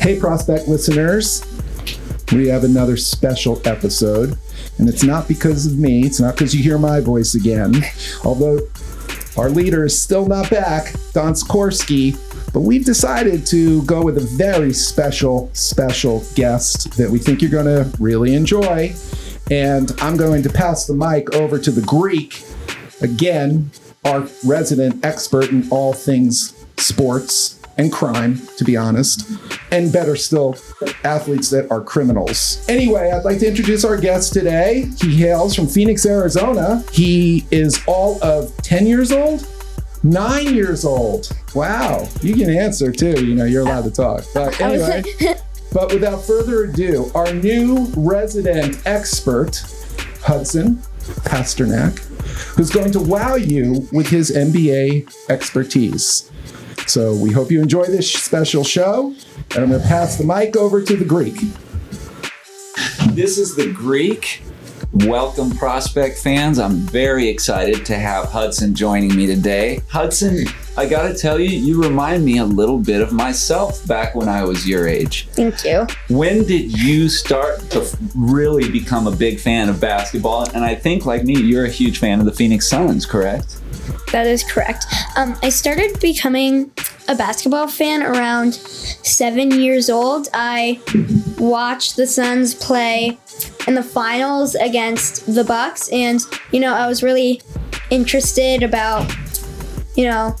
Hey, prospect listeners, we have another special episode. And it's not because of me, it's not because you hear my voice again. Although our leader is still not back, Don Sikorski, but we've decided to go with a very special, special guest that we think you're going to really enjoy. And I'm going to pass the mic over to the Greek, again, our resident expert in all things sports and crime, to be honest, and better still, athletes that are criminals. Anyway, I'd like to introduce our guest today. He hails from Phoenix, Arizona. He is all of 10 years old, nine years old. Wow, you can answer too. You know, you're allowed to talk. But anyway, but without further ado, our new resident expert, Hudson Pasternak, who's going to wow you with his NBA expertise. So we hope you enjoy this special show. And I'm going to pass the mic over to the Greek. This is the Greek. Welcome, prospect fans. I'm very excited to have Hudson joining me today. Hudson, I gotta tell you, you remind me a little bit of myself back when I was your age. Thank you. When did you start to really become a big fan of basketball? And I think, like me, you're a huge fan of the Phoenix Suns, correct? That is correct. Um, I started becoming a basketball fan around seven years old. I watched the Suns play in the finals against the Bucks, and you know I was really interested about you know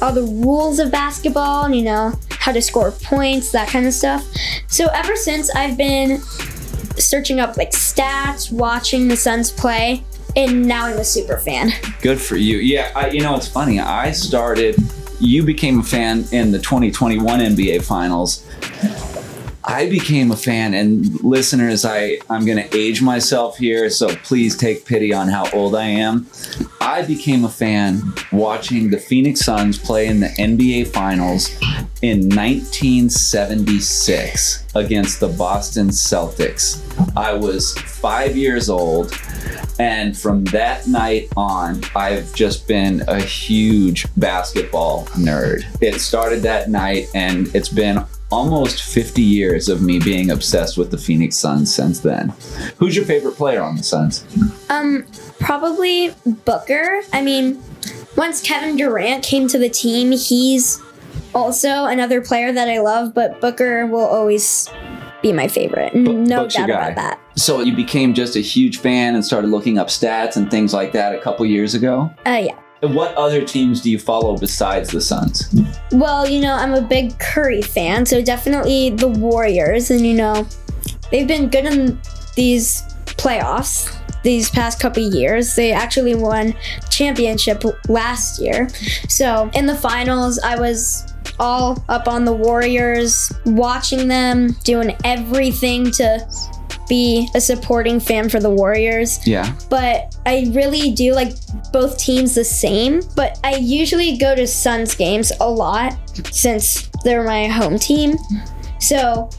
all the rules of basketball, and you know how to score points, that kind of stuff. So ever since I've been searching up like stats, watching the Suns play, and now I'm a super fan. Good for you. Yeah, I, you know it's funny. I started. You became a fan in the 2021 NBA Finals. I became a fan, and listeners, I I'm going to age myself here, so please take pity on how old I am. I became a fan watching the Phoenix Suns play in the NBA Finals in 1976 against the Boston Celtics. I was five years old. And from that night on, I've just been a huge basketball nerd. It started that night, and it's been almost 50 years of me being obsessed with the Phoenix Suns since then. Who's your favorite player on the Suns? Um, probably Booker. I mean, once Kevin Durant came to the team, he's also another player that I love, but Booker will always be my favorite. No doubt about that. So you became just a huge fan and started looking up stats and things like that a couple years ago? Uh, yeah. And what other teams do you follow besides the Suns? Well, you know, I'm a big Curry fan, so definitely the Warriors, and you know, they've been good in these playoffs these past couple years. They actually won championship last year. So in the finals, I was all up on the Warriors, watching them, doing everything to be a supporting fan for the Warriors Yeah. but I really do like both teams the same. But I usually go to Suns games a lot since they're my home team. So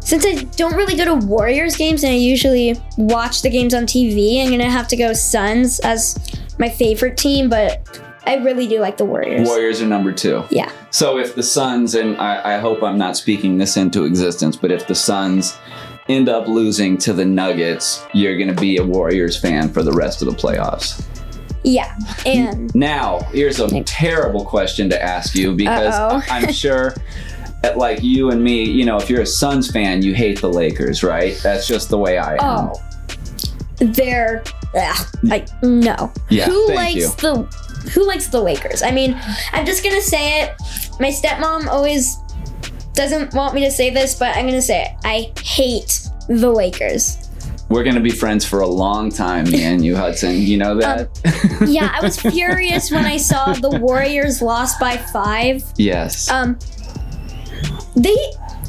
since I don't really go to Warriors games and I usually watch the games on TV, I'm gonna have to go Suns as my favorite team. But I really do like the Warriors. Warriors are number two. Yeah. So if the Suns, and I, I hope I'm not speaking this into existence, but if the Suns end up losing to the Nuggets, you're going to be a Warriors fan for the rest of the playoffs. Yeah. And Now, here's a terrible question to ask you because. I'm sure that, like you and me, you know, if you're a Suns fan, you hate the Lakers, right? That's just the way I am. oh, they're ugh, like no. Yeah, who thank likes you. the who likes the Lakers? I mean, I'm just gonna say it. My stepmom always doesn't want me to say this, but I'm gonna say it. I hate the Lakers. We're going to be friends for a long time, me and you, Hudson. You know that? Yeah, I was furious when I saw the Warriors lost by five. yes. Um, they,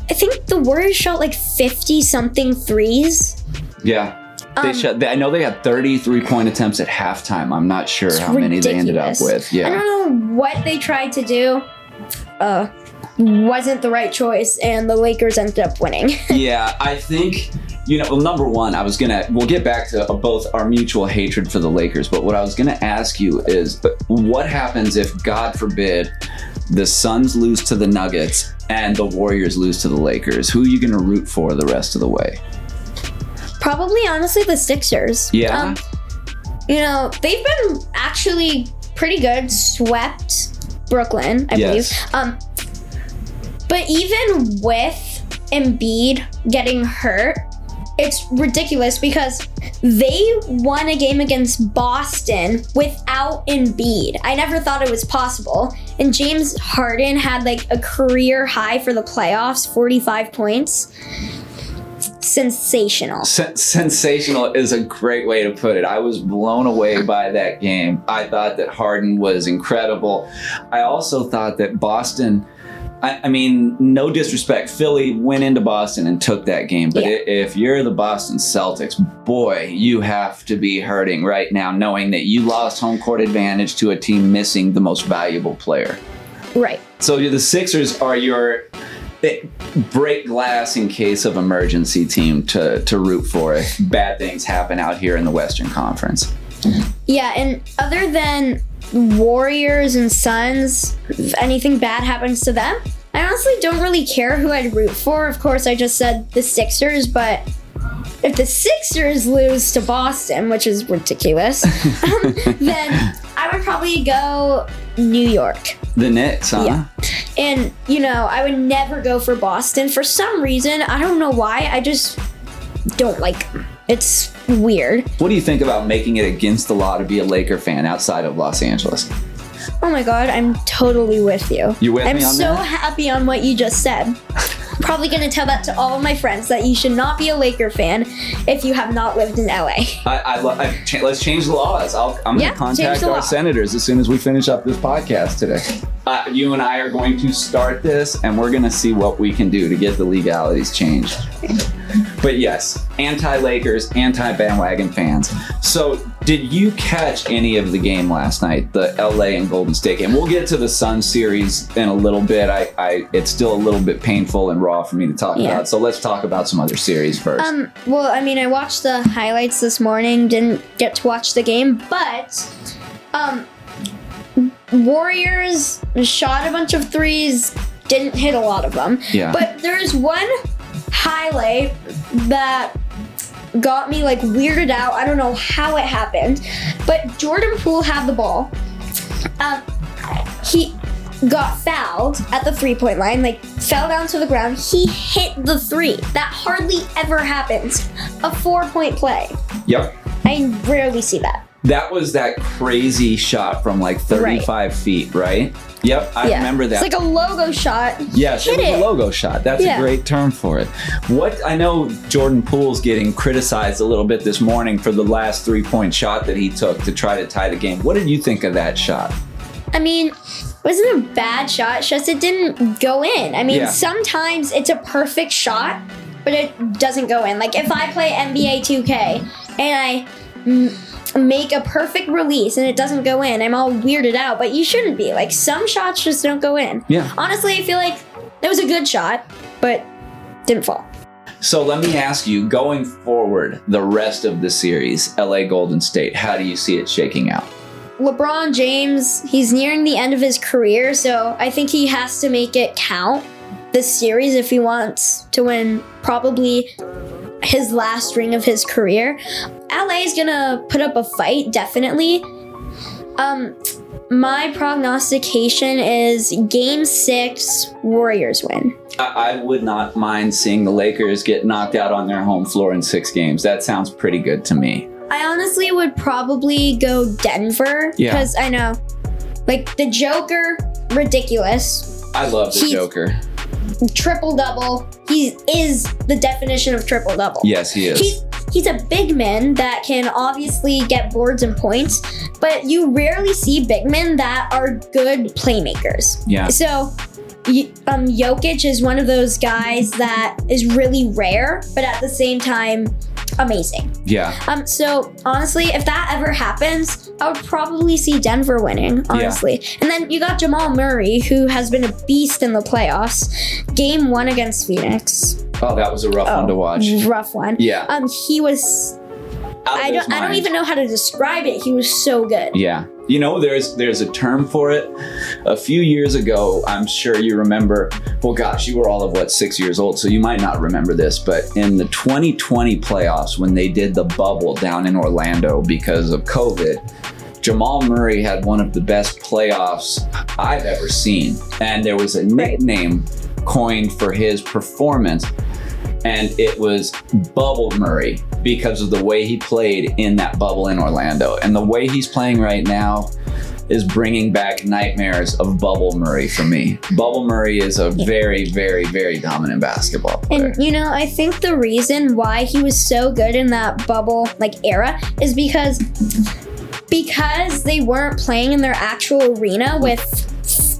I think the Warriors shot like 50 something threes. yeah. They um, they, I know they had 33 point attempts at halftime. I'm not sure how many they ended up with. Yeah. I don't know what they tried to do. Uh, wasn't the right choice, and the Lakers ended up winning. yeah, I think you know. Well, number one, I was gonna. We'll get back to both our mutual hatred for the Lakers, but what I was gonna ask you is, what happens if, God forbid, the Suns lose to the Nuggets and the Warriors lose to the Lakers. Who are you going to root for the rest of the way? Probably, honestly, the Sixers. Yeah. Um, you know, they've been actually pretty good. Swept Brooklyn, I Yes. believe. Um, but even with Embiid getting hurt, it's ridiculous because they won a game against Boston without Embiid. I never thought it was possible. And James Harden had like a career high for the playoffs, 45 points. Sensational. Sen- sensational is a great way to put it. I was blown away by that game. I thought that Harden was incredible. I also thought that Boston. I, I mean, no disrespect. Philly went into Boston and took that game, but Yeah. if you're the Boston Celtics, boy, you have to be hurting right now, knowing that you lost home court advantage to a team missing the most valuable player. Right. So the Sixers are your break glass in case of emergency team to, to root for if bad things happen out here in the Western Conference. Yeah, and other than Warriors and Suns, if anything bad happens to them, I honestly don't really care who I'd root for. Of course, I just said the Sixers, but if the Sixers lose to Boston, which is ridiculous, um, then I would probably go New York. The Knicks, huh? Yeah. And, you know, I would never go for Boston. For some reason, I don't know why, I just don't like them. It's weird. What do you think about making it against the law to be a Laker fan outside of Los Angeles? Oh my god, I'm totally with you. You with I'm me on so that? happy on what you just said. Probably gonna tell that to all of my friends that you should not be a Laker fan if you have not lived in LA. I, I, lo- I cha- let's change the laws. I'll, I'm going to change contact our law. senators as soon as we finish up this podcast today. Uh, you and I are going to start this, and we're going to see what we can do to get the legalities changed. But yes, anti Lakers, anti bandwagon fans. So, did you catch any of the game last night, the LA and Golden State game? We'll get to the Sun series in a little bit. I, I, it's still a little bit painful and raw for me to talk Yeah. about. So let's talk about some other series first. Um, well, I mean, I watched the highlights this morning, didn't get to watch the game, but um, Warriors shot a bunch of threes, didn't hit a lot of them. yeah. But there's one highlight that got me like weirded out. I don't know how it happened, but Jordan Poole had the ball. Um, he got fouled at the three point line, like fell down to the ground. He hit the three. That hardly ever happens. A four point play. yep. I rarely see that. That was that crazy shot from like 35 feet, right? Yep, I yeah. remember that. It's like a logo shot. yes, it was it. a logo shot. That's Yeah. a great term for it. What I know Jordan Poole's getting criticized a little bit this morning for the last three point shot that he took to try to tie the game. What did you think of that shot? I mean, it wasn't a bad shot. It's just it didn't go in. I mean, Yeah. sometimes it's a perfect shot, but it doesn't go in. Like if I play NBA 2K and I make a perfect release and it doesn't go in, I'm all weirded out. But you shouldn't be. Like some shots just don't go in. Yeah. Honestly, I feel like it was a good shot, but didn't fall. So let me ask you, going forward, the rest of the series, LA Golden State, how do you see it shaking out? LeBron James, he's nearing the end of his career, so I think he has to make it count this series if he wants to win probably his last ring of his career. LA is gonna put up a fight, definitely. Um, my prognostication is game six, Warriors win. I, I would not mind seeing the Lakers get knocked out on their home floor in six games. That sounds pretty good to me. I honestly would probably go Denver Yeah. because I know, like, the Joker, ridiculous. I love the He's- Joker. Triple double. He is the definition of triple double. Yes, he is. He's he's a big man that can obviously get boards and points, but you rarely see big men that are good playmakers. yeah. So um Jokic is one of those guys that is really rare, but at the same time amazing. Yeah. Um so honestly, if that ever happens, I would probably see Denver winning, honestly. And then you got Jamal Murray who has been a beast in the playoffs. Game 1 against Phoenix. Oh, that was a rough one to watch. Rough one. Yeah. Um, he was. I don't. I don't even know how to describe it. He was so good. Yeah. You know, there's there's a term for it. A few years ago, I'm sure you remember. Well, gosh, you were all of what six years old, so you might not remember this. But in the 2020 playoffs, when they did the bubble down in Orlando because of COVID, Jamal Murray had one of the best playoffs I've ever seen, and there was a nickname coined for his performance and it was Bubble Murray because of the way he played in that bubble in Orlando. And the way he's playing right now is bringing back nightmares of Bubble Murray for me. Bubble Murray is a very, very, very dominant basketball player. And you know, I think the reason why he was so good in that bubble like era is because because they weren't playing in their actual arena with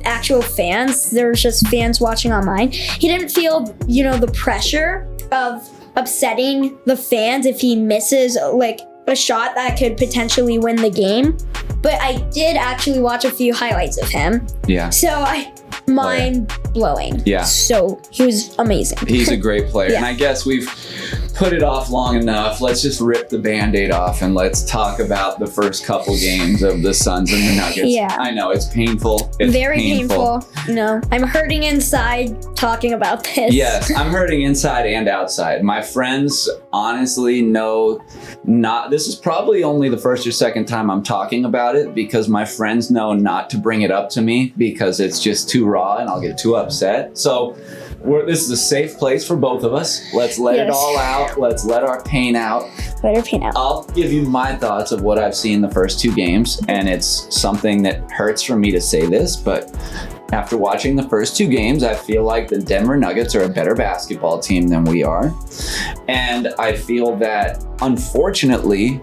actual fans. There was just fans watching online. He didn't feel, you know, the pressure of upsetting the fans if he misses like a shot that could potentially win the game. But I did actually watch a few highlights of him. yeah. So I mind blowing. Yeah. So he was amazing. He's a great player. Yeah. And I guess we've put it off long enough. Let's just rip the band aid off and let's talk about the first couple games of the Suns and the Nuggets. Yeah. I know it's painful. It's Very painful. You know, I'm hurting inside talking about this. Yes, I'm hurting inside and outside. My friends honestly know not this is probably only the first or second time I'm talking about it because my friends know not to bring it up to me because it's just too raw and I'll get too upset. So we're, this is a safe place for both of us. Let's let it all out. Let's let our pain out. Better paint out. I'll give you my thoughts of what I've seen the first two games, and it's something that hurts for me to say this, but after watching the first two games, I feel like the Denver Nuggets are a better basketball team than we are. And I feel that, unfortunately,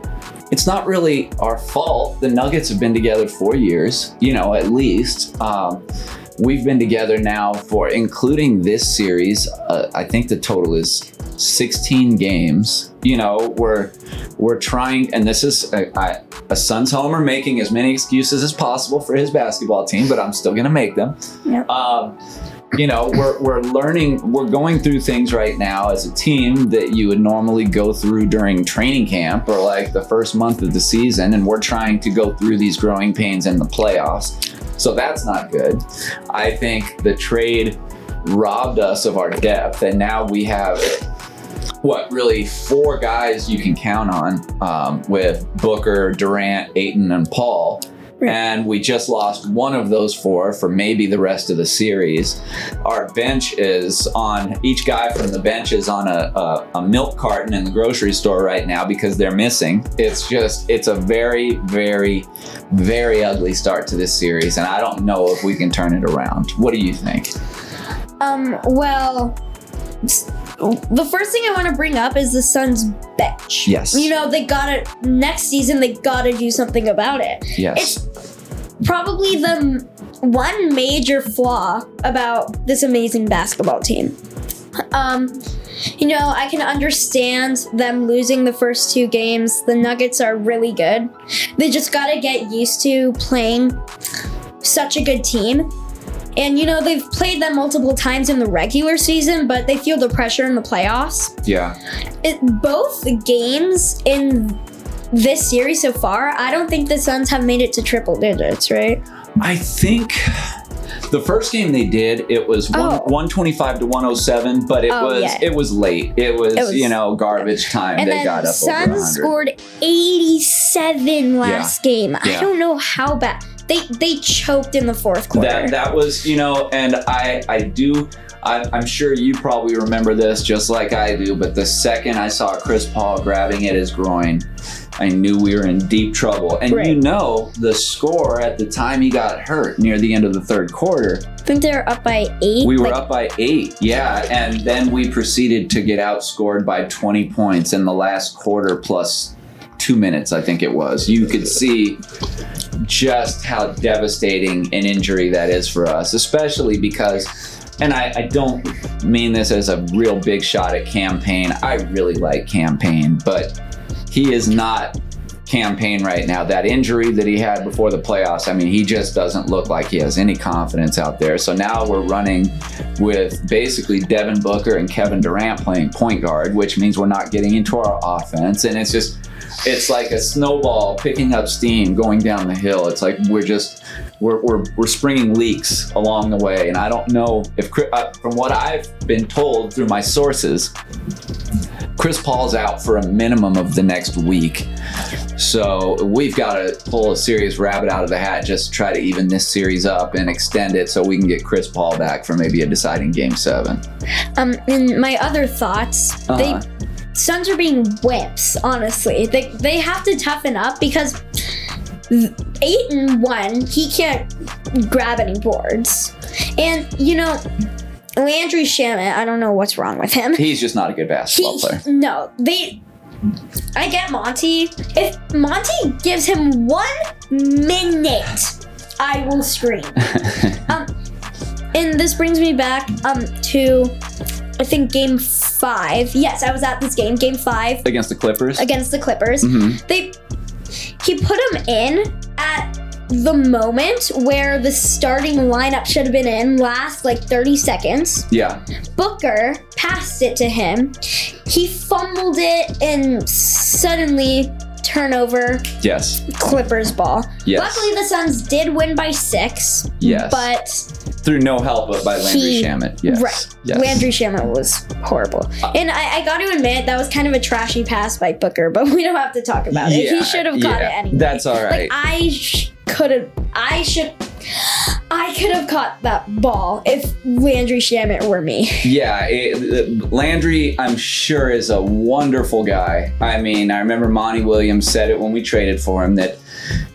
it's not really our fault. The Nuggets have been together for years, you know, at least. Um, we've been together now for, including this series, uh, I think the total is 16 games. You know, we're we're trying, and this is a, I, a Suns homer making as many excuses as possible for his basketball team, but I'm still gonna make them. Yeah. Um, you know, we're we're learning, we're going through things right now as a team that you would normally go through during training camp or like the first month of the season, and we're trying to go through these growing pains in the playoffs. So that's not good. I think the trade robbed us of our depth, and now we have what really four guys you can count on um, with Booker, Durant, Ayton, and Paul. And we just lost one of those four for maybe the rest of the series. Our bench is on, each guy from the bench is on a, a, a milk carton in the grocery store right now because they're missing. It's just, it's a very, very, very ugly start to this series. And I don't know if we can turn it around. What do you think? Um, well, the first thing I want to bring up is the Suns bench. Yes. You know, they got it next season, they gotta do something about it. Yes. Probably the one major flaw about this amazing basketball team. Um, you know, I can understand them losing the first two games. The Nuggets are really good. They just gotta get used to playing such a good team. And you know, they've played them multiple times in the regular season, but they feel the pressure in the playoffs. yeah. It, both games in this series so far, I don't think the Suns have made it to triple digits, right? I think the first game they did, it was one, Oh. 125 to 107, but it Oh, was yeah. it was late. It was, It was- you know garbage time. And they got up Suns 100. scored 87 last game. I don't know how bad. They they choked in the fourth quarter. that that was you know, and I I do. I, I'm sure you probably remember this just like I do, but the second I saw Chris Paul grabbing at his groin, I knew we were in deep trouble. And you know, the score at the time he got hurt near the end of the third quarter, I think they were up by eight. We were like- up by eight, yeah, and then we proceeded to get outscored by 20 points in the last quarter plus two minutes, I think it was. You could see just how devastating an injury that is for us, especially because, and I, I don't mean this as a real big shot at Cam Payne. I really like Cam Payne, but he is not Cam Payne right now. That injury that he had before the playoffs, I mean, he just doesn't look like he has any confidence out there. So now we're running with basically Devin Booker and Kevin Durant playing point guard, which means we're not getting into our offense. And it's just, it's like a snowball picking up steam going down the hill. It's like we're just, we're, we're, we're springing leaks along the way. And I don't know if, uh, from what I've been told through my sources, Chris Paul's out for a minimum of the next week. So we've got to pull a serious rabbit out of the hat just to try to even this series up and extend it so we can get Chris Paul back for maybe a deciding game seven. Um, and my other thoughts, Uh-huh. they Suns are being whips, Honestly, they they have to toughen up because eight and one, he can't grab any boards, and you know. Landry Shamet, I don't know what's wrong with him. He's just not a good basketball He, player. no, they. I get Monty. If Monty gives him one minute, I will scream. um, and this brings me back um to, I think game five. Yes, I was at this game, game five Against the Clippers. against the Clippers. Mhm. They he put him in at the moment where the starting lineup should have been in last like 30 seconds. Yeah. Booker passed it to him. He fumbled it and suddenly turnover Yes. Clippers ball. Yes. Luckily the Suns did win by 6. Yes. But Through no help but by Landry He- Shamet. Yes. right. Yes. Landry Shamet was horrible. Uh, and I, I got to admit that was kind of a trashy pass by Booker, but we don't have to talk about it. Yeah, he should have caught yeah. it anyway. That's all right. Like I sh- could have I should I could have caught that ball if Landry Shamet were me. Yeah, it, Landry, I'm sure, is a wonderful guy. I mean, I remember Monty Williams said it when we traded for him that,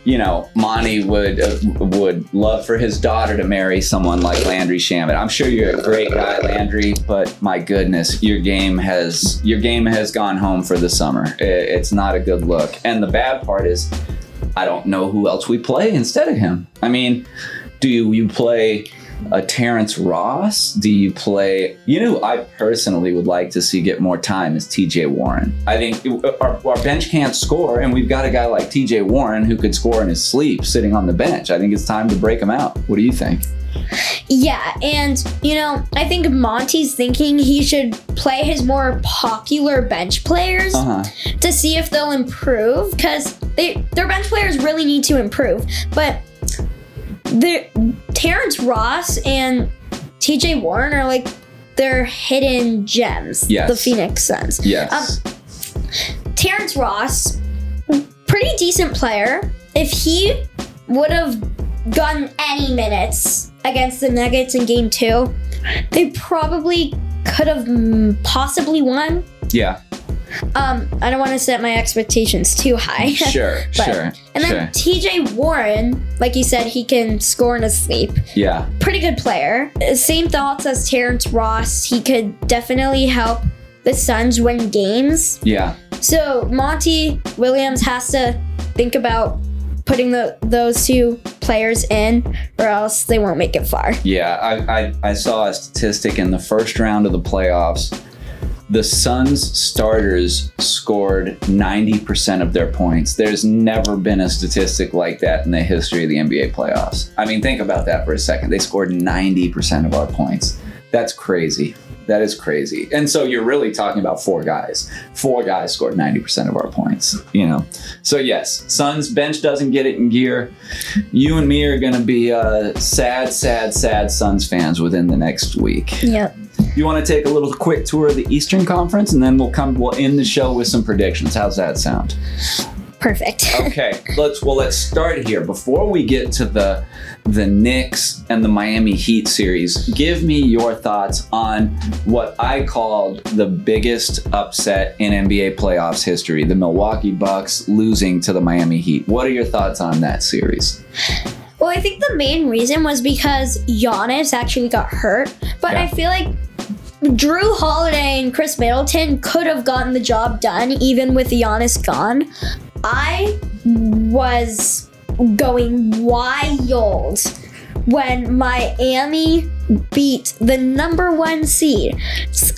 you know, Monty would uh, would love for his daughter to marry someone like Landry Shamet. I'm sure you're a great guy, Landry, but my goodness, your game has your game has gone home for the summer. I- It's not a good look. And the bad part is, I don't know who else we play instead of him. I mean, do you play a Terrence Ross? Do you play? You know, I personally would like to see get more time is T.J. Warren. I think our, our bench can't score, and we've got a guy like T.J. Warren who could score in his sleep sitting on the bench. I think it's time to break him out. What do you think? Yeah, and you know, I think Monty's thinking he should play his more popular bench players Uh huh. to see if they'll improve because they their bench players really need to improve. But the Terrence Ross and TJ Warren are like their hidden gems. Yes. The Phoenix Suns. Yes. Um, Terrence Ross, pretty decent player. If he would have gotten any minutes against the Nuggets in game two, they probably could have possibly won. yeah. Um, I don't want to set my expectations too high. Sure. But- sure. And then sure. TJ Warren, like you said, he can score in his sleep. Yeah. Pretty good player. Same thoughts as Terrence Ross. He could definitely help the Suns win games. Yeah. So Monty Williams has to think about putting the, those two players in, or else they won't make it far. Yeah, I, I, I saw a statistic in the first round of the playoffs. The Suns starters scored 90% of their points. There's never been a statistic like that in the history of the NBA playoffs. I mean, think about that for a second. They scored 90% of our points. That's crazy. That is crazy. And so you're really talking about four guys. Four guys scored 90% of our points, you know. So yes, Suns bench doesn't get it in gear. You and me are going to be uh, sad, sad, sad Suns fans within the next week. Yep. You want to take a little quick tour of the Eastern Conference, and then we'll come. We'll end the show with some predictions. How's that sound? Perfect. Okay, let's. Well, let's start here before we get to the the Knicks and the Miami Heat series. Give me your thoughts on what I called the biggest upset in NBA playoffs history: the Milwaukee Bucks losing to the Miami Heat. What are your thoughts on that series? Well, I think the main reason was because Giannis actually got hurt, but Yeah. I feel like Jrue Holiday and Khris Middleton could have gotten the job done even with Giannis gone. I was going wild when Miami beat the number one seed.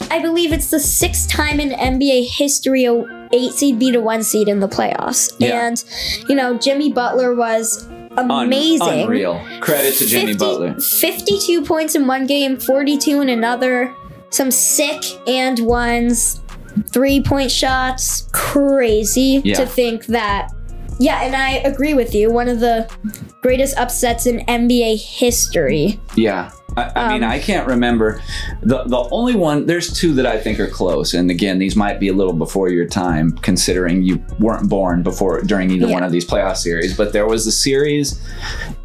I believe it's the sixth time in NBA history a eight seed beat a one seed in the playoffs. Yeah. And, you know, Jimmy Butler was Un- amazing. unreal. Credit to Jimmy 50 Butler. 52 points in one game, 42 in another. Some sick and ones, three point shots. Crazy Yeah. to think that. Yeah, and I agree with you. One of the greatest upsets in NBA history. Yeah. I, I mean, Um, I can't remember. The the only one, there's two that I think are close. And again, these might be a little before your time, considering you weren't born before during either Yeah. one of these playoff series. But there was a series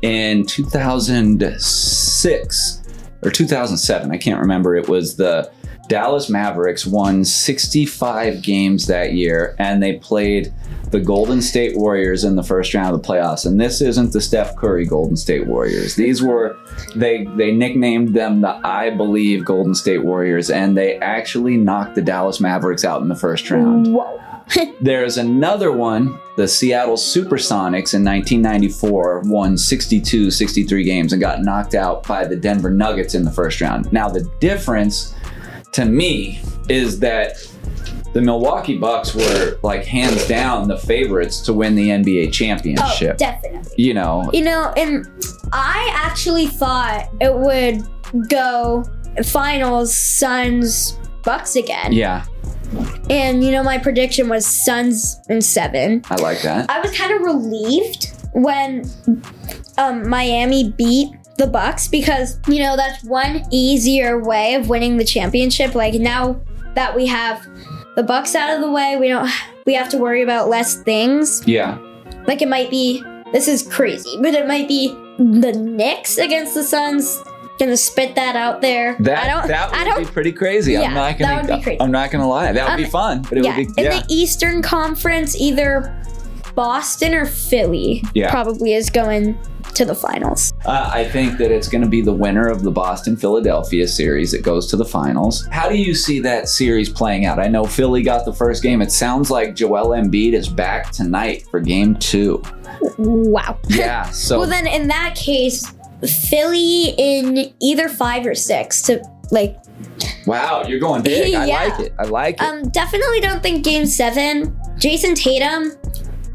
in 2006 or 2007. I can't remember. It was the Dallas Mavericks won 65 games that year, and they played the Golden State Warriors in the first round of the playoffs. And this isn't the Steph Curry Golden State Warriors. These were they they nicknamed them the I Believe Golden State Warriors, and they actually knocked the Dallas Mavericks out in the first round. Whoa. There's another one, the Seattle Supersonics in 1994 won 62, 63 games and got knocked out by the Denver Nuggets in the first round. Now, the difference to me is that the Milwaukee Bucks were like hands down the favorites to win the NBA championship. Oh, championship. definitely. you know, You know, and I actually thought it would go finals, Suns, Bucks again. yeah, And you know, my prediction was Suns in seven. I like that. I was kind of relieved when um, Miami beat the Bucks because you know that's one easier way of winning the championship. Like now that we have the Bucks out of the way, we don't we have to worry about less things. Yeah, Like it might be this is crazy, but it might be the Knicks against the Suns. Gonna spit that out there. that I don't. that would I don't. be pretty crazy. Yeah, I'm not gonna. That would be crazy. I'm not gonna lie. That would be Um, fun, but it yeah, would be in the Eastern Conference, either Boston or Philly Yeah. probably is going to the finals. Uh, I think that it's going to be the winner of the Boston Philadelphia series that goes to the finals. How do you see that series playing out? I know Philly got the first game. It sounds like Joel Embiid is back tonight for game two. Wow. Yeah. So, well, then in that case, Philly in either five or six to like. wow, you're going big. I Yeah. like it. I like it. Um, definitely don't think Game Seven. Jayson Tatum,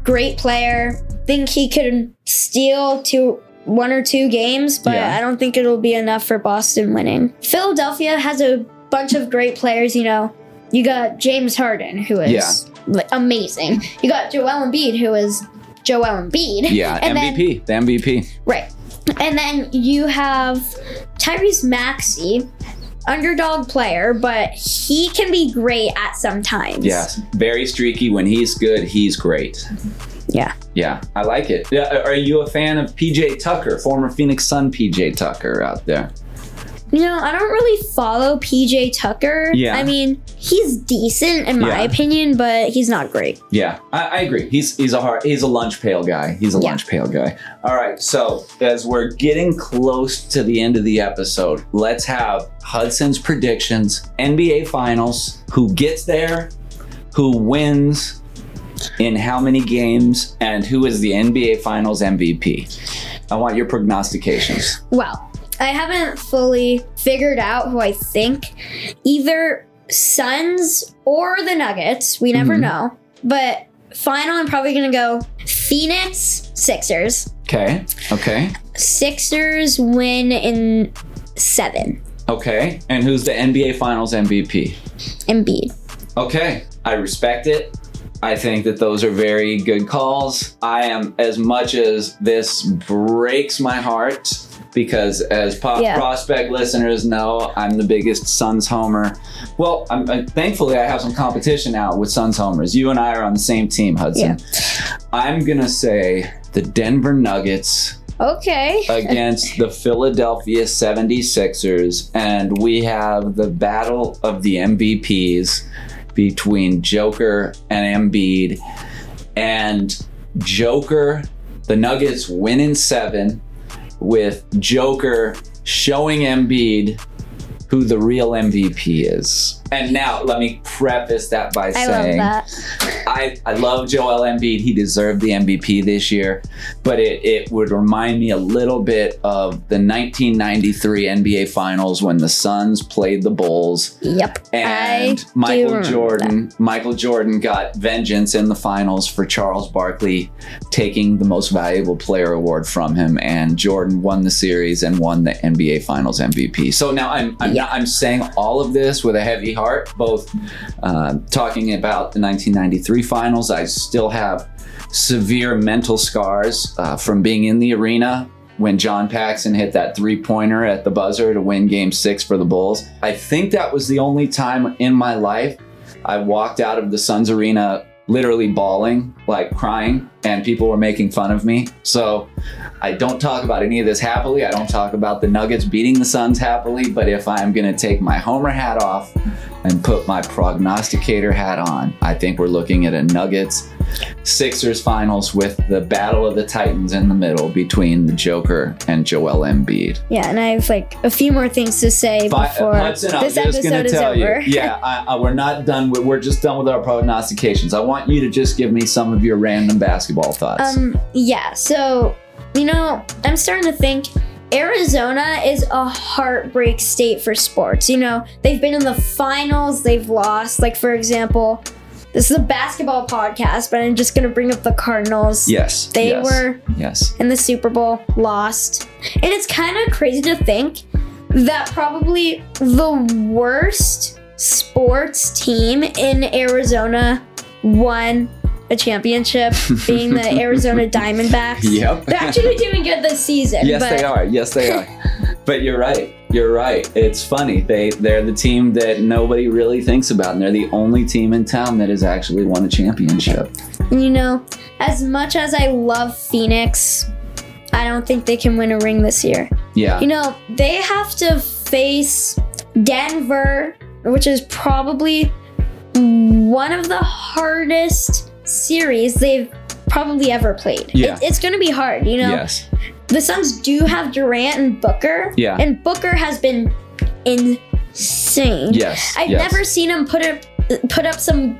great player. Think he could steal two, one or two games, but Yeah. I don't think it'll be enough for Boston winning. Philadelphia has a bunch of great players. You know, you got James Harden, who is Yeah. like, amazing. You got Joel Embiid, who is Joel Embiid. yeah, and then- MVP. the MVP. Right. And then you have Tyrese Maxey, underdog player, but he can be great at some times. Yes. Very streaky. When he's good, he's great. Yeah. Yeah, I like it. Yeah, are you a fan of PJ Tucker, former Phoenix Sun PJ Tucker out there? You know, I don't really follow PJ Tucker. Yeah. I mean, he's decent in my Yeah. opinion, but he's not great. Yeah, I, I agree. He's he's a hard he's a lunch pail guy. He's a Yeah. lunch pail guy. All right, so as we're getting close to the end of the episode, let's have Hudson's predictions, NBA Finals, who gets there, who wins, in how many games, and who is the NBA Finals MVP. I want your prognostications. Well, I haven't fully figured out who I think. Either Suns or the Nuggets. We never Mhm. know. But final, I'm probably going to go Phoenix Sixers. Okay, okay, Sixers win in seven. okay. And who's the NBA Finals MVP? Embiid. Okay, I respect it. I think that those are very good calls. I am, as much as this breaks my heart, because as pop Yeah. prospect listeners know, I'm the biggest Suns homer. Well, I'm, uh, thankfully I have some competition now with Suns homers. You and I are on the same team, Hudson. I'm gonna say the Denver Nuggets Okay. against the Philadelphia 76ers, and we have the battle of the MVPs between Joker and Embiid. And Joker, the Nuggets win in seven, with Joker showing Embiid who the real MVP is. And now let me preface that by I saying love that. I, I love Joel Embiid. He deserved the MVP this year, but it, it would remind me a little bit of the 1993 NBA Finals when the Suns played the Bulls Yep. and I Michael Jordan. Michael Jordan got vengeance in the finals for Charles Barkley taking the Most Valuable Player award from him, and Jordan won the series and won the NBA Finals MVP. So now I'm I'm, Yeah. I'm saying all of this with a heavy heart, both uh, talking about the 1993 finals. I still have severe mental scars uh, from being in the arena when John Paxson hit that three pointer at the buzzer to win game six for the Bulls. I think that was the only time in my life I walked out of the Suns arena literally bawling, like crying, and people were making fun of me. So I don't talk about any of this happily. I don't talk about the Nuggets beating the Suns happily. But if I'm going to take my Homer hat off and put my prognosticator hat on, I think we're looking at a Nuggets Sixers finals with the battle of the Titans in the middle between the Joker and Joel Embiid. Yeah, and I have like a few more things to say Fi- uh, before Hudson, I was this episode is over. you. Yeah, I, I, we're not done. With, we're just done with our prognostications. I want you to just give me some of your random basketball thoughts. Um, yeah, so, you know, I'm starting to think Arizona is a heartbreak state for sports. You know, they've been in the finals, they've lost. Like, for example, this is a basketball podcast, but I'm just going to bring up the Cardinals. yes, They yes, were Yes. in the Super Bowl, lost. And it's kind of crazy to think that probably the worst sports team in Arizona won a championship, being the Arizona Diamondbacks. Yep. They're actually doing good this season. Yes, but they are. Yes, they are. but you're right. You're right. It's funny. They they're the team that nobody really thinks about, and they're the only team in town that has actually won a championship. You know, as much as I love Phoenix, I don't think they can win a ring this year. Yeah. You know, they have to face Denver, which is probably one of the hardest series they've probably ever played. Yeah. It- it's going to be hard, you know. Yes. The Suns do have Durant and Booker. Yeah. And Booker has been insane. Yes. I've yes. never seen him put up put up some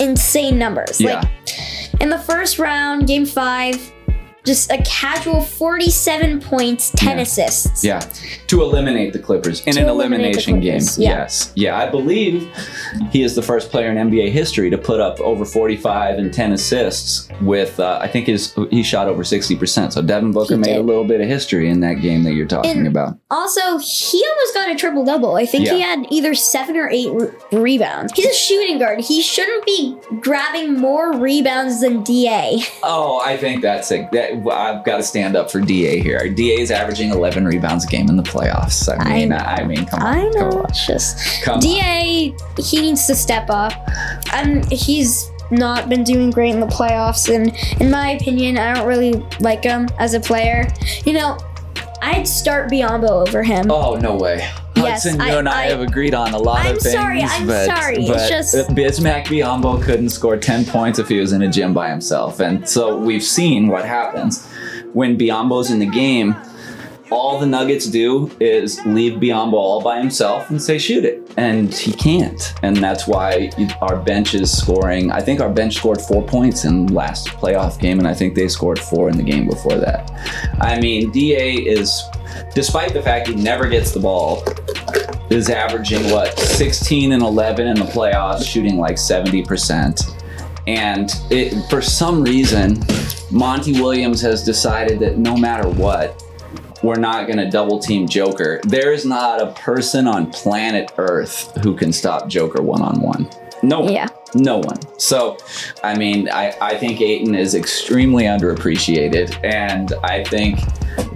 insane numbers. Yeah. Like in the first round, game five, just a casual 47 points, 10 Yeah. assists. Yeah, to eliminate the Clippers in To an elimination game. Yeah. Yes, yeah, I believe he is the first player in NBA history to put up over 45 and 10 assists. With uh, I think his he shot over 60 percent. So Devin Booker made a little bit of history in that game that you're talking And- about. Also, he almost got a triple double. I think he had either seven or eight re- rebounds. He's a shooting guard. He shouldn't be grabbing more rebounds than DA. Oh, I think that's it. That, I've got to stand up for Da here. Da is averaging 11 rebounds a game in the playoffs. I I mean, know. I, mean, come on, I come know. on, It's just come on. DA. He needs to step up, and he's not been doing great in the playoffs. And in my opinion, I don't really like him as a player. You know, I'd start Biyombo over him. Oh no way! Yes, Hudson, you I- and I, I- have agreed on a lot of things. I'm of things. sorry, I'm but, sorry, it's But just- Bismack Biyombo couldn't score ten points if he was in a gym by himself, and so we've seen what happens when Biyombo's in the game. All the Nuggets do is leave Biyombo all by himself and say shoot it, and he can't, and that's why our bench is scoring. I think our bench scored four points in last playoff game, and I think they scored four in the game before that. I mean, Da is, despite the fact he never gets the ball, is averaging what 16 and 11 in the playoffs, shooting like 70%. And it, for some reason, Monty Williams has decided that no matter what, we're not going to double team Joker. There is not a person on planet Earth who can stop Joker one on one. No. Yeah. No one. So, I mean, I, I think Ayton is extremely underappreciated. And I think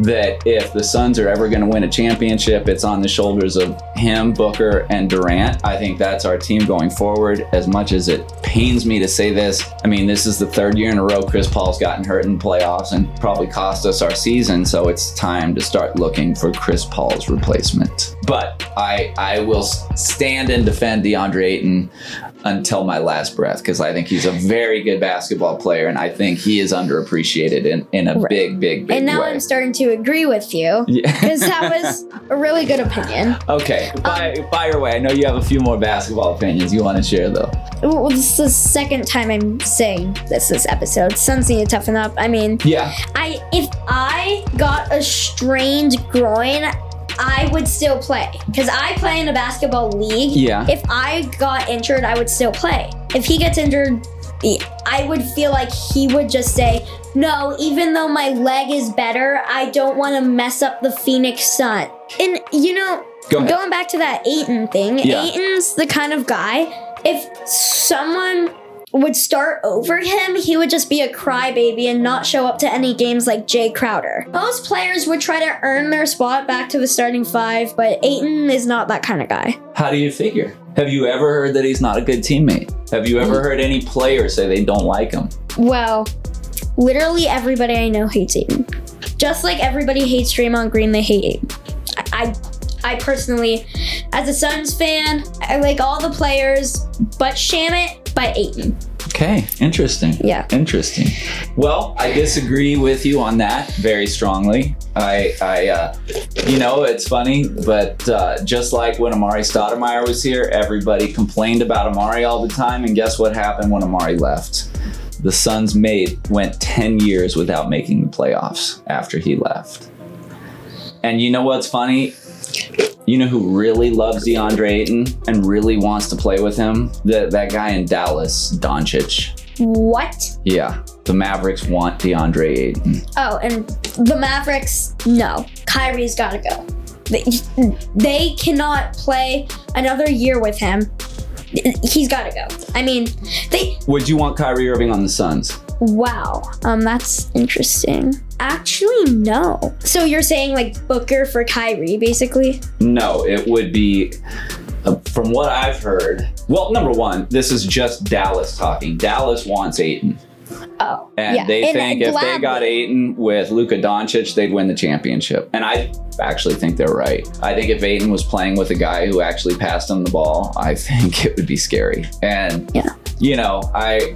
that if the Suns are ever going to win a championship, it's on the shoulders of him, Booker, and Durant. I think that's our team going forward. As much as it pains me to say this. I mean, this is the third year in a row Chris Paul's gotten hurt in playoffs and probably cost us our season. So it's time to start looking for Chris Paul's replacement. But I I will stand and defend DeAndre Ayton until my last breath because I think he's a very good basketball player and I think he is underappreciated in, in a Right. big, big, big And now way. I'm starting to agree with you Yeah. because that was a really good opinion. Okay, fire, Um, fire away. I know you have a few more basketball opinions you want to share, though. Well, this is the second time I'm saying this this episode. Suns need to toughen up. I mean, Yeah, I if I got a strained groin, I would still play because I play in a basketball league. yeah. If I got injured, I would still play. If he gets injured, I would feel like he would just say, "No, even though my leg is better, I don't want to mess up the Phoenix Sun." And you know, Go going back to that Ayton thing, Yeah. Ayton's the kind of guy. If someone would start over him, he would just be a crybaby and not show up to any games like Jae Crowder. Most players would try to earn their spot back to the starting five, but Ayton is not that kind of guy. How do you figure? Have you ever heard that he's not a good teammate? Have you ever heard any player say they don't like him? Well, literally everybody I know hates Ayton. Just like everybody hates Draymond Green, they hate Ayton. I, I, I personally, as a Suns fan, I like all the players, but Shamet, but Ayton. Okay, interesting. Yeah. Interesting. Well, I disagree with you on that very strongly. I, I, uh, you know, it's funny, but uh, just like when Amar'e Stoudemire was here, everybody complained about Amar'e all the time, and guess what happened when Amar'e left? The Suns made went 10 years without making the playoffs after he left. And you know what's funny? You know who really loves DeAndre Ayton and really wants to play with him? The, that guy in Dallas, Doncic. What? Yeah, the Mavericks want DeAndre Ayton. Oh, and the Mavericks, no. Kyrie's gotta go. They, they cannot play another year with him. He's gotta go. I mean, they Would you want Kyrie Irving on the Suns? Wow. Um, that's interesting. Actually, no. So you're saying like Booker for Kyrie, basically? No, it would be. uh, From what I've heard, well, number one, this is just Dallas talking. Dallas wants Ayton, Oh, and yeah. they think if they got. Ayton with Luka Doncic, they'd win the championship. And I actually think they're right. I think if Ayton was playing with a guy who actually passed him the ball, I think it would be scary. And Yeah. you know, I.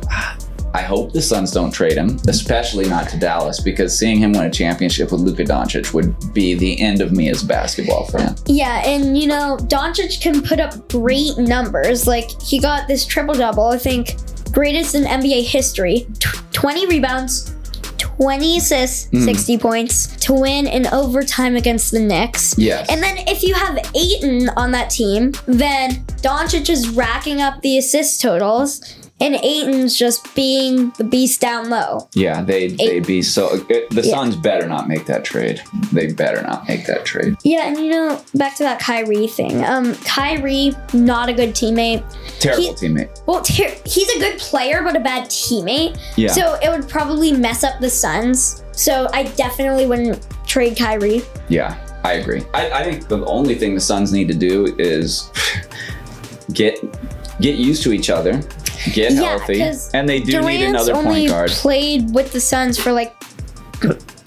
I hope the Suns don't trade him, especially not to Dallas, because seeing him win a championship with Luka Doncic would be the end of me as a basketball fan. Yeah, and you know, Doncic can put up great numbers. Like he got this triple double, I think, greatest in NBA history. Tw 20 rebounds, 20 assists, Mm. 60 points to win in overtime against the Knicks. Yes. And then if you have Ayton on that team, then Doncic is racking up the assist totals, and Ayton's just being the beast down low. Yeah, they they'd be so. It, the Yeah. Suns better not make that trade. They better not make that trade. Yeah, and you know, back to that Kyrie thing. Um, Kyrie, not a good teammate. Terrible He- teammate. Well, ter- he's a good player, but a bad teammate. Yeah. So it would probably mess up the Suns. So I definitely wouldn't trade Kyrie. yeah, I agree. I, I think the only thing the Suns need to do is get get used to each other, get Yeah, healthy, and they do need Durant's another only point guard. played with the Suns for like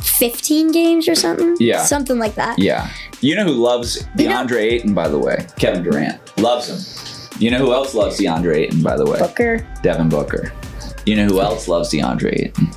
15 games or something. Yeah. Something like that. Yeah. You know who loves You know- DeAndre Ayton, by the way? Kevin Durant loves him. You know who else loves DeAndre Ayton, by the way? Booker, Devin Booker. You know who else loves DeAndre Ayton?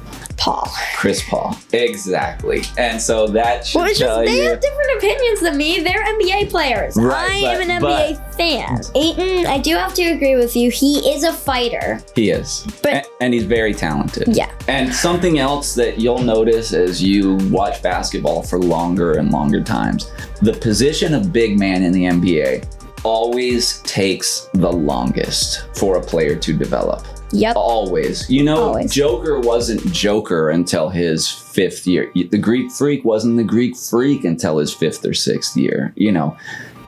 Paul. Chris Paul. Exactly. And so that should Well, it's tell just they you. have different opinions than me. They're NBA players. Right, I but- am an NBA fan. Ayton, I do have to agree with you. He is a fighter. He is. But- and, and he's very talented. Yeah. And something else that you'll notice as you watch basketball for longer and longer times the position of big man in the NBA always takes the longest for a player to develop. Yep. Always. You know, Always. Joker wasn't Joker until his fifth year. The Greek Freak wasn't the Greek Freak until his fifth or sixth year. You know,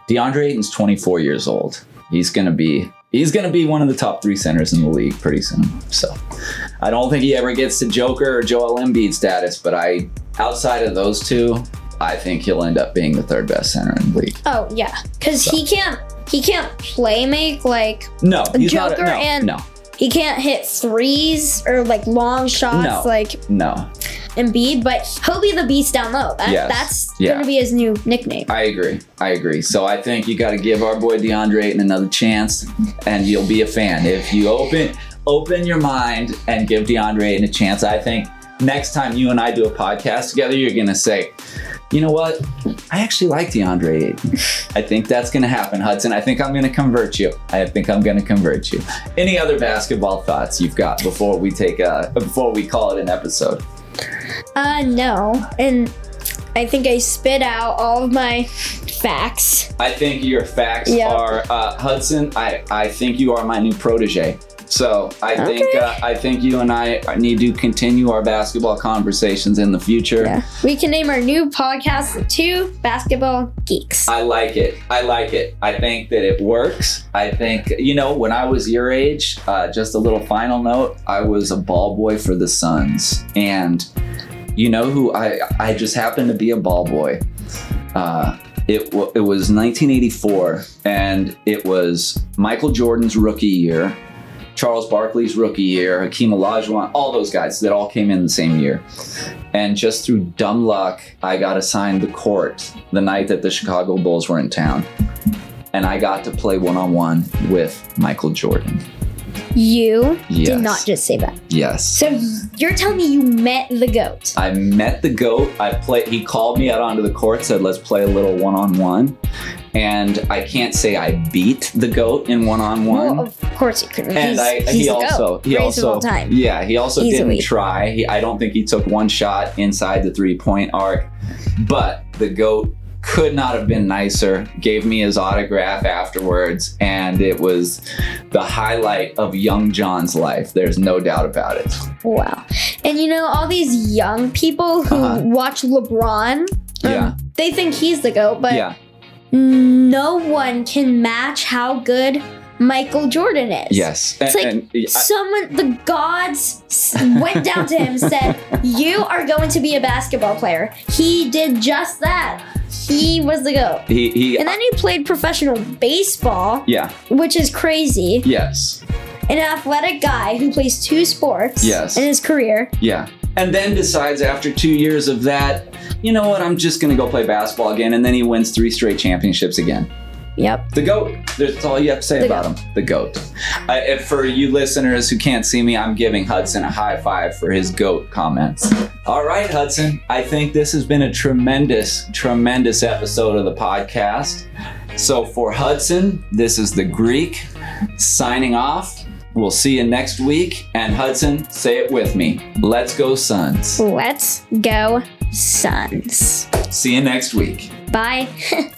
DeAndre Ayton's 24 years old. He's gonna be he's gonna be one of the top three centers in the league pretty soon. So I don't think he ever gets to Joker or Joel Embiid status, but I outside of those two, I think he'll end up being the third best center in the league. Oh yeah, because he can't he can't play make like No, he's not. Joker A, no, and- no. He can't hit threes or like long shots No. like No, Embiid, but he'll be the beast down low. That, Yes. That's Yeah. gonna be his new nickname. I agree. I agree. So I think you got to give our boy DeAndre Ayton another chance, and you'll be a fan if you open open your mind and give DeAndre Ayton a chance. I think next time you and I do a podcast together, you're gonna say, you know what? I actually like DeAndre Ayton. I think that's gonna happen, Hudson. I think I'm gonna convert you. I think I'm gonna convert you. Any other basketball thoughts you've got before we take a before we call it an episode? Uh, no, and I think I spit out all of my facts. I think your facts Yeah. are uh, Hudson. I, I think you are my new protege. So I think uh, I think you and I need to continue our basketball conversations in the future. Yeah, we can name our new podcast the Two Basketball Geeks. I like it. I like it. I think that it works. I think you know when I was your age. Uh, just a little final note. I was a ball boy for the Suns, and you know who I I just happened to be a ball boy. Uh, it wa- it was 1984, and it was Michael Jordan's rookie year. Charles Barkley's rookie year, Hakeem Olajuwon, all those guys that all came in the same year. And just through dumb luck, I got assigned the court the night that the Chicago Bulls were in town. And I got to play one on one with Michael Jordan. You Yes. did not just say that. Yes. So you're telling me you met the goat? I met the GOAT. I played he called me out onto the court, said, let's play a little one on one. And I can't say I beat the GOAT in one on one. Of course you couldn't. and he's, I, he's he also goat. he also yeah he also Easily. didn't try. He, I don't think he took one shot inside the three point arc, but the goat could not have been nicer. Gave me his autograph afterwards, and it was the highlight of young John's life. There's no doubt about it. Wow. And you know, all these young people who Uh-huh. watch LeBron, um, Yeah. they think he's the GOAT, but yeah, no one can match how good Michael Jordan is. yes, It's and, like and I- someone, the gods went down to him and said, You are going to be a basketball player. He did just that. He was the GOAT. he he And then he played professional baseball, yeah which is crazy. yes An athletic guy who plays two sports Yes. in his career. Yeah. And then decides after two years of that, you know what, I'm just going to go play basketball again. And then he wins three straight championships again. Yep. The GOAT. That's all you have to say The about GOAT. him. The GOAT. Uh, if for you listeners who can't see me, I'm giving Hudson a high five for his GOAT comments. All right, Hudson. I think this has been a tremendous, tremendous episode of the podcast. So for Hudson, this is the Greek signing off. We'll see you next week. And Hudson, say it with me. Let's go, Suns. Let's go, Suns. See you next week. Bye.